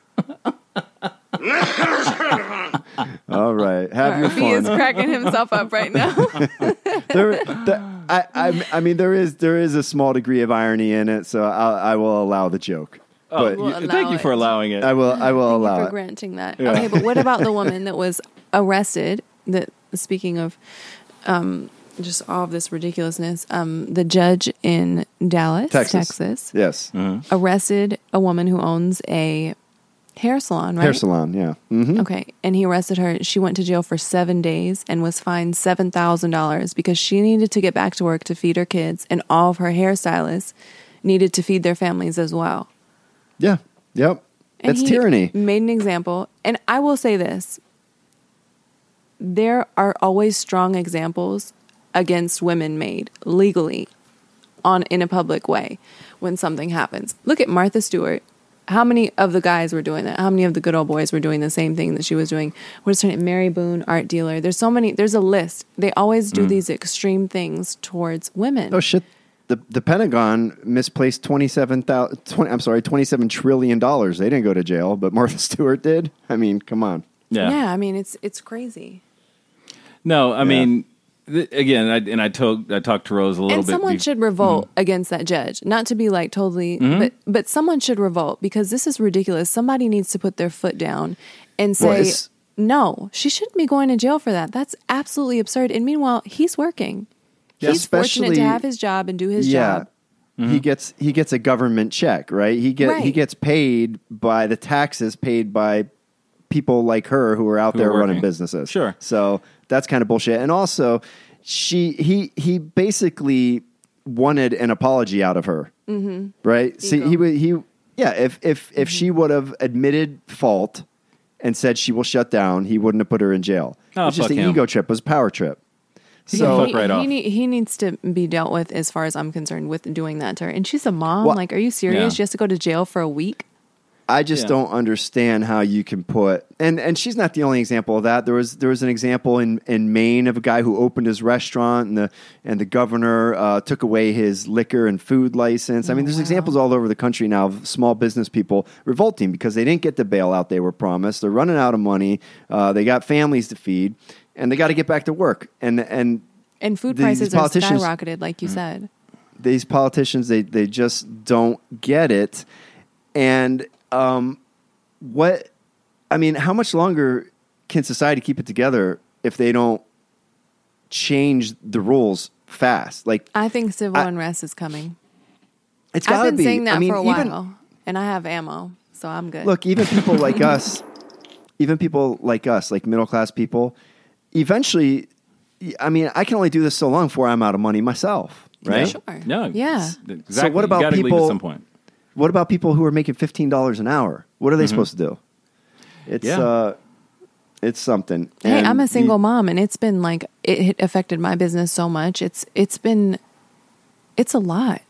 All right, have your He is cracking himself up right now. there, there- I, I, I mean, there is there is a small degree of irony in it, so I'll, I will allow the joke. But We'll You- allow thank you it. for allowing it. I will I will Thank you allow for it. granting that. Okay, but what about the woman that was arrested? That speaking of um, just all of this ridiculousness, um, the judge in Dallas, Texas. Texas, Yes, arrested a woman who owns a hair salon. Right? hair salon. Yeah, hmm Okay, and he arrested her. She went to jail for seven days and was fined seven thousand dollars because she needed to get back to work to feed her kids, and all of her hairstylists needed to feed their families as well. yeah, yep. And it's he tyranny. Made an example, and I will say this: there are always strong examples against women made legally on in a public way when something happens. Look at Martha Stewart. How many of the guys were doing that? How many of the good old boys were doing the same thing that she was doing? What is her name? Mary Boone, art dealer. There's so many. There's a list. They always do mm. these extreme things towards women. Oh shit! the the Pentagon misplaced twenty seven thousand. 20, I'm sorry, twenty seven trillion dollars. They didn't go to jail, but Martha Stewart did. I mean, come on. Yeah. Yeah, I mean it's it's crazy. No, I mean, th- again, I, and I told I talked to Rose a little and bit. someone be- should revolt against that judge not to be like totally Mm-hmm. but but someone should revolt because this is ridiculous somebody needs to put their foot down and say Well, no she shouldn't be going to jail for that that's absolutely absurd and meanwhile he's working Yeah, he's fortunate to have his job and do his yeah. job He gets he gets a government check, right? He get he gets paid by the taxes paid by people like her who are out Who there are running businesses. Sure. So that's kind of bullshit. And also, she he he basically wanted an apology out of her, mm-hmm. right? See, he would he yeah. If if if she would have admitted fault and said she will shut down, he wouldn't have put her in jail. Oh, it was just an him. ego trip. It was a power trip. He So can fuck he, right he, off. need- he needs to be dealt with as far as I'm concerned with doing that to her. And she's a mom. Well- like, are you serious? Yeah. She has to go to jail for a week? I just Yeah. don't understand how you can put and and she's not the only example of that. There was there was an example in, in Maine of a guy who opened his restaurant and the and the governor uh, took away his liquor and food license. I mean, there's wow. examples all over the country now of small business people revolting because they didn't get the bailout they were promised. They're running out of money. Uh, they got families to feed, and they got to get back to work. And and And food These prices are skyrocketed, like you said. these politicians they they just don't get it and um what i mean how much longer can society keep it together if they don't change the rules fast like I think civil I- unrest is coming. it's I've got to been be saying that i mean for a even while, and I have ammo, so I'm good. look even people like us even people like us like middle class people eventually i mean i can only do this so long before i'm out of money myself right Sure. No. Yeah. Exactly. So what about people- at some point? What about people who are making fifteen dollars an hour? What are they supposed to do? It's Mm-hmm. Yeah. uh, it's something. Hey, And I'm a the- single mom, and it's been like it hit- affected my business so much. It's it's been it's a lot.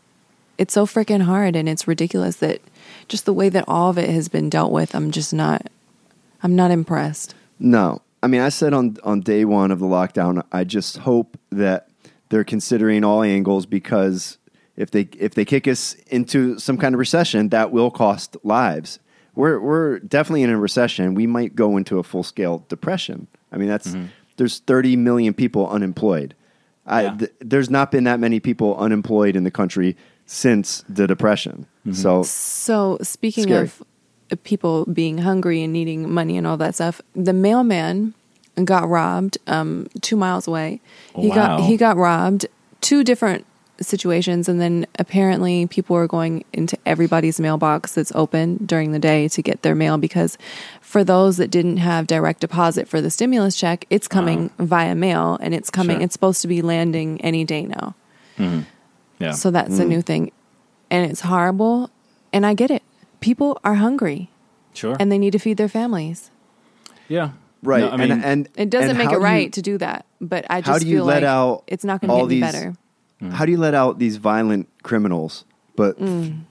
It's so freaking hard, and it's ridiculous that just the way that all of it has been dealt with. I'm just not. I'm not impressed. No, I mean, I said on on day one of the lockdown, I just hope that they're considering all angles because if they if they kick us into some kind of recession, that will cost lives. We're we're definitely in a recession. We might go into a full scale depression. I mean, that's mm-hmm. there's 30 million people unemployed. I, Yeah. th- there's not been that many people unemployed in the country since the depression. Mm-hmm. So So speaking Scary. of uh, people being hungry and needing money and all that stuff, the mailman got robbed um, two miles away. He Wow. got he got robbed two different situations, and then apparently people are going into everybody's mailbox that's open during the day to get their mail because for those that didn't have direct deposit for the stimulus check, it's uh-huh. coming via mail and it's coming. Sure. It's supposed to be landing any day now. Mm-hmm. Yeah. So that's a mm-hmm. new thing. And it's horrible. And I get it. People are hungry sure. and they need to feed their families. yeah. right, No, I mean, and, and It doesn't and make it do you- right to do that. But I just how do you feel let like out it's not going to all get any these- better. How do you let out these violent criminals? But Mm.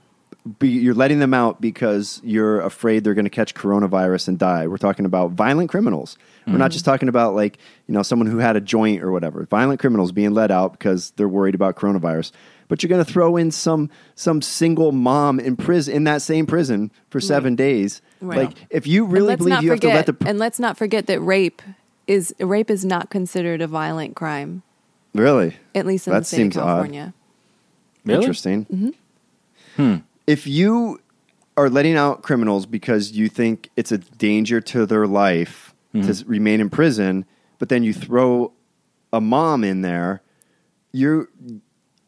be, you're letting them out because you're afraid they're going to catch coronavirus and die. We're talking about violent criminals. We're not just talking about like you know someone who had a joint or whatever. Violent criminals being let out because they're worried about coronavirus. But you're going to throw in some some single mom in prison in that same prison for seven days. Right. Like if you really believe you forget, have to let the and let's not forget that rape is rape is not considered a violent crime, really at least in That the state seems of odd. Really? Interesting. Mm-hmm. Hmm. If you are letting out criminals because you think it's a danger to their life to mm-hmm. remain in prison, but then you throw a mom in there, you're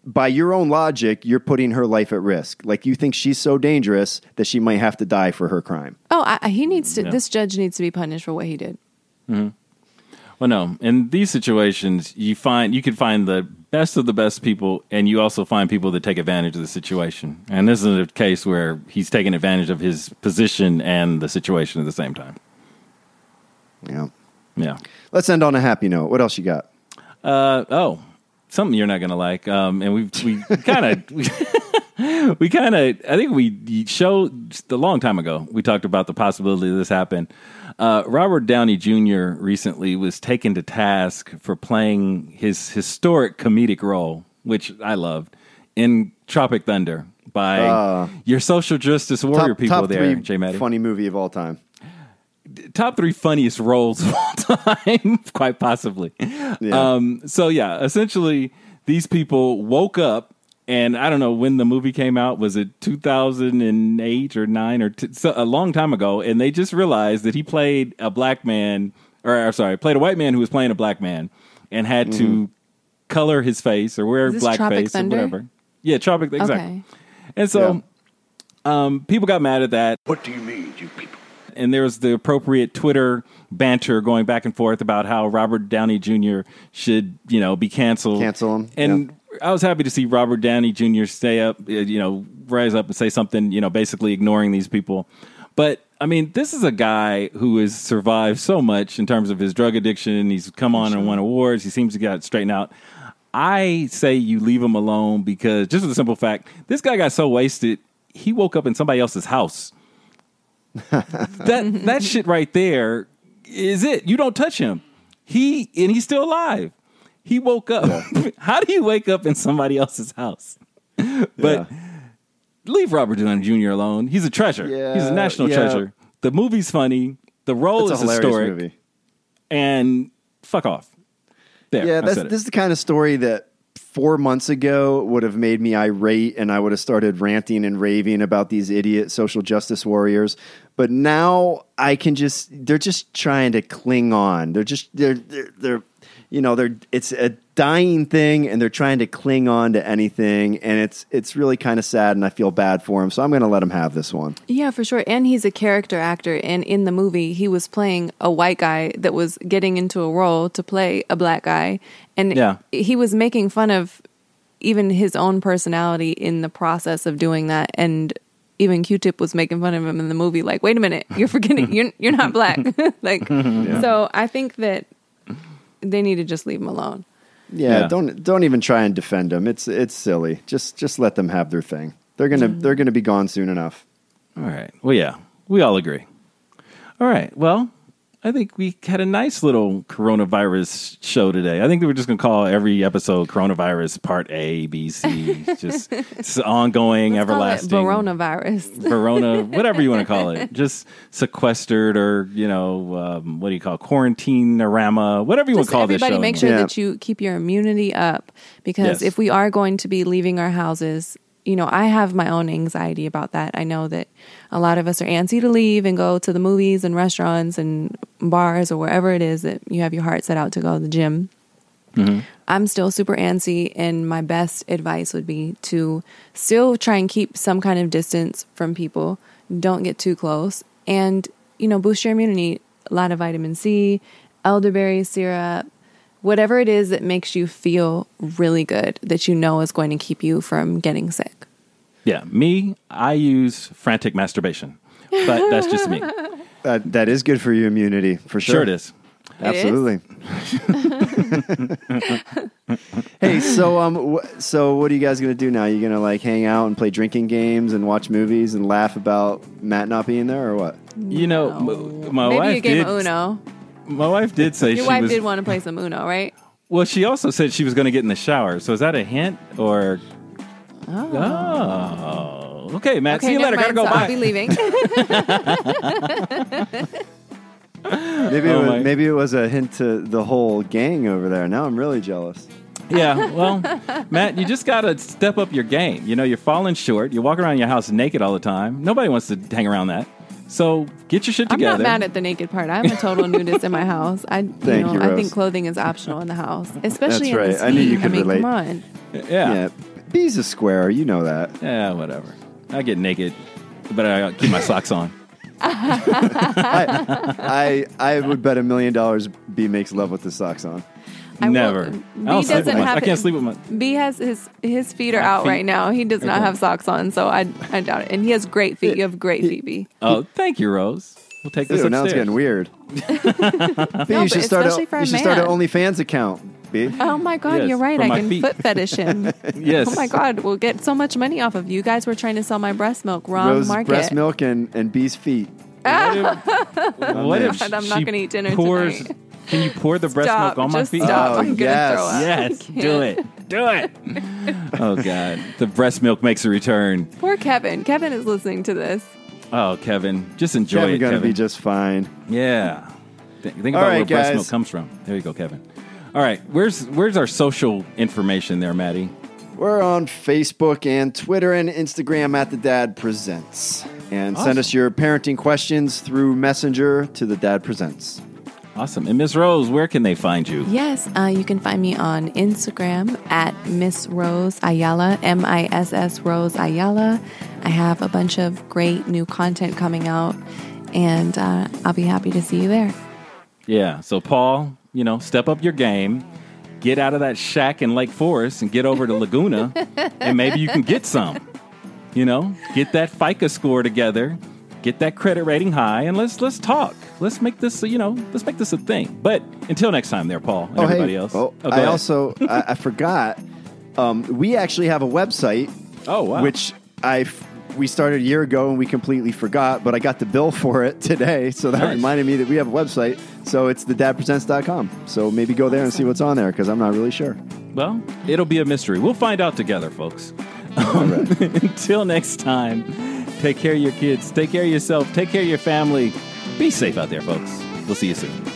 by your own logic, you're putting her life at risk. Like you think she's so dangerous that she might have to die for her crime. Oh, I, I- he needs to. Yeah. This judge needs to be punished for what he did. Mm-hmm. Well, no. In these situations, you find you can find the best of the best people, and you also find people that take advantage of the situation. And this is a case where he's taking advantage of his position and the situation at the same time. Yeah. Yeah. Let's end on a happy note. What else you got? Uh, oh, something you're not gonna like. Um, and we we kind of we kind of I think we showed a long time ago. We talked about the possibility of this happen. Uh, Robert Downey Jr. recently was taken to task for playing his historic comedic role, which I loved in Tropic Thunder by Uh, your social justice warrior top, people top there, three J. Matty. funny movie of all time. Top three funniest roles of all time, quite possibly. Yeah. Um, so yeah, essentially, these people woke up, and I don't know when the movie came out. Was it 2008 or nine or t- so, a long time ago? And they just realized that he played a black man, or I'm sorry, played a white man who was playing a black man, and had Mm-hmm. to color his face or wear black this blackface Tropic or whatever. Yeah, Tropic. Exactly. Okay. And so, um, people got mad at that What do you mean, you people? and there was the appropriate Twitter banter going back and forth about how Robert Downey Jr. should, you know, be canceled. Cancel him, And I was happy to see Robert Downey Jr. stay up, uh, you know, rise up and say something, you know, basically ignoring these people. But I mean, this is a guy who has survived so much in terms of his drug addiction. He's come on and won awards. He seems to get straightened out. I say you leave him alone because just for the simple fact, this guy got so wasted, he woke up in somebody else's house. that that shit right there is it. You don't touch him. He and he's still alive. He woke up. How do you wake up in somebody else's house? But leave Robert Downey Jr. alone. He's a treasure. Yeah, he's a national yeah. treasure. The movie's funny. The role It's a is hilarious historic. movie. And fuck off. There. Yeah, that's this is the kind of story that four months ago would have made me irate, and I would have started ranting and raving about these idiot social justice warriors. But now I can just they're just trying to cling on. They're just they're they're, they're you know they're it's a dying thing, and they're trying to cling on to anything, and it's it's really kind of sad, and I feel bad for him. So I'm going to let him have this one. Yeah, for sure. And he's a character actor. And in the movie, he was playing a white guy that was getting into a role to play a black guy. And Yeah. he was making fun of even his own personality in the process of doing that. And even Q-Tip was making fun of him in the movie. Like, wait a minute, you're forgetting you're you're not black. like, so I think that they need to just leave him alone. Yeah, Yeah. don't don't even try and defend them. It's it's silly. Just just let them have their thing. They're gonna Mm-hmm. they're gonna be gone soon enough. All right. Well, yeah, we all agree. All right. Well, I think we had a nice little coronavirus show today. I think we were just going to call every episode coronavirus part A, B, C. just it's ongoing, Let's everlasting. Coronavirus. Verona, whatever you want to call it, just sequestered or you know um, what do you call it? quarantine rama, whatever you want to call this everybody make sure Yeah. that you keep your immunity up because Yes. if we are going to be leaving our houses you know i have my own anxiety about that. I know that a lot of us are antsy to leave and go to the movies and restaurants and bars or wherever it is that you have your heart set out to go to the gym. Mm-hmm. I'm still super antsy and my best advice would be to still try and keep some kind of distance from people. Don't get too close and you know boost your immunity. A lot of vitamin c elderberry syrup whatever it is that makes you feel really good that you know is going to keep you from getting sick Yeah, me, I use frantic masturbation, but that's just me. That that is good for your immunity for sure. Sure, it is. Absolutely. hey, so um, wh- so what are you guys gonna do now? You gonna like hang out and play drinking games and watch movies and laugh about Matt not being there, or what? You know, m- my maybe wife a game did. of uno My wife did say your she wife was. did want to play some uno right well, she also said she was going to get in the shower. So is that a hint or? Oh, oh. okay, Matt. okay see you never later. Gotta go. so Bye. i'll be leaving Maybe Oh it was, maybe it was a hint to the whole gang over there. Now I'm really jealous. Yeah, well, Matt, you just got to step up your game. You know, you're falling short. You walk around your house naked all the time. Nobody wants to hang around that. So get your shit together. i'm not mad at the naked part i'm a total nudist in my house i you Thank know you, i Rose. think clothing is optional in the house especially That's in this right. I knew heat. you could mean relate. come on yeah. Yeah, B's a square. You know that. Yeah, whatever. I get naked, but I keep my socks on. I I would bet a million dollars B makes love with the socks on. I will- Never. B I don't sleep with doesn't my. have I can't it- sleep with my. B has his his feet are My out feet. right now. He does not have socks on, so I I doubt it. And he has great feet. You have great feet, B. Oh, thank you, Rose. We'll take this Ew, now it's getting weird. B, No, you should start. A, especially for a you should start an man. OnlyFans account. B. Oh my god, Yes, you're right. I can feet. foot fetish him. Yes. Oh my god, we'll get so much money off of you. You guys were trying to sell my breast milk. Wrong Rose market. breast milk and, and B's feet. What if, what if God, I'm not gonna eat dinner pours, tonight. Can you pour the breast Stop. milk on my Just feet? Stop. Oh, I'm gonna yes. throw up. Yes, do it. Do it. oh God, the breast milk makes a return. Poor Kevin. Kevin is listening to this. Oh, Kevin, just enjoy Kevin it, gonna Kevin. be just fine. yeah. Th- Think All about right, where breast guys. milk comes from. There you go, Kevin. All right, where's where's our social information there, Matty? We're on Facebook and Twitter and Instagram at the Dad Presents. And Awesome. send us your parenting questions through Messenger to the Dad Presents. Awesome. And Miss Rose, where can they find you? Yes, uh, you can find me on Instagram at Miss Rose Ayala, M I S S Rose Ayala. I have a bunch of great new content coming out, and uh, I'll be happy to see you there. Yeah. So, Paul, you know, step up your game. Get out of that shack in Lake Forest and get over to Laguna, and maybe you can get some. You know, get that FICO score together, get that credit rating high, and let's let's talk. Let's make this, you know, let's make this a thing. But until next time, there, Paul, and everybody hey, else. Oh, go I ahead. also I, I forgot. Um, we actually have a website, oh wow, which I we started a year ago and we completely forgot, but I got the bill for it today, so that Nice. reminded me that we have a website. So it's thedadpresents.com. So maybe go there and see what's on there because I'm not really sure. well, it'll be a mystery. We'll find out together, folks. Um, until next time, take care of your kids, take care of yourself, take care of your family. Be safe out there, folks. We'll see you soon.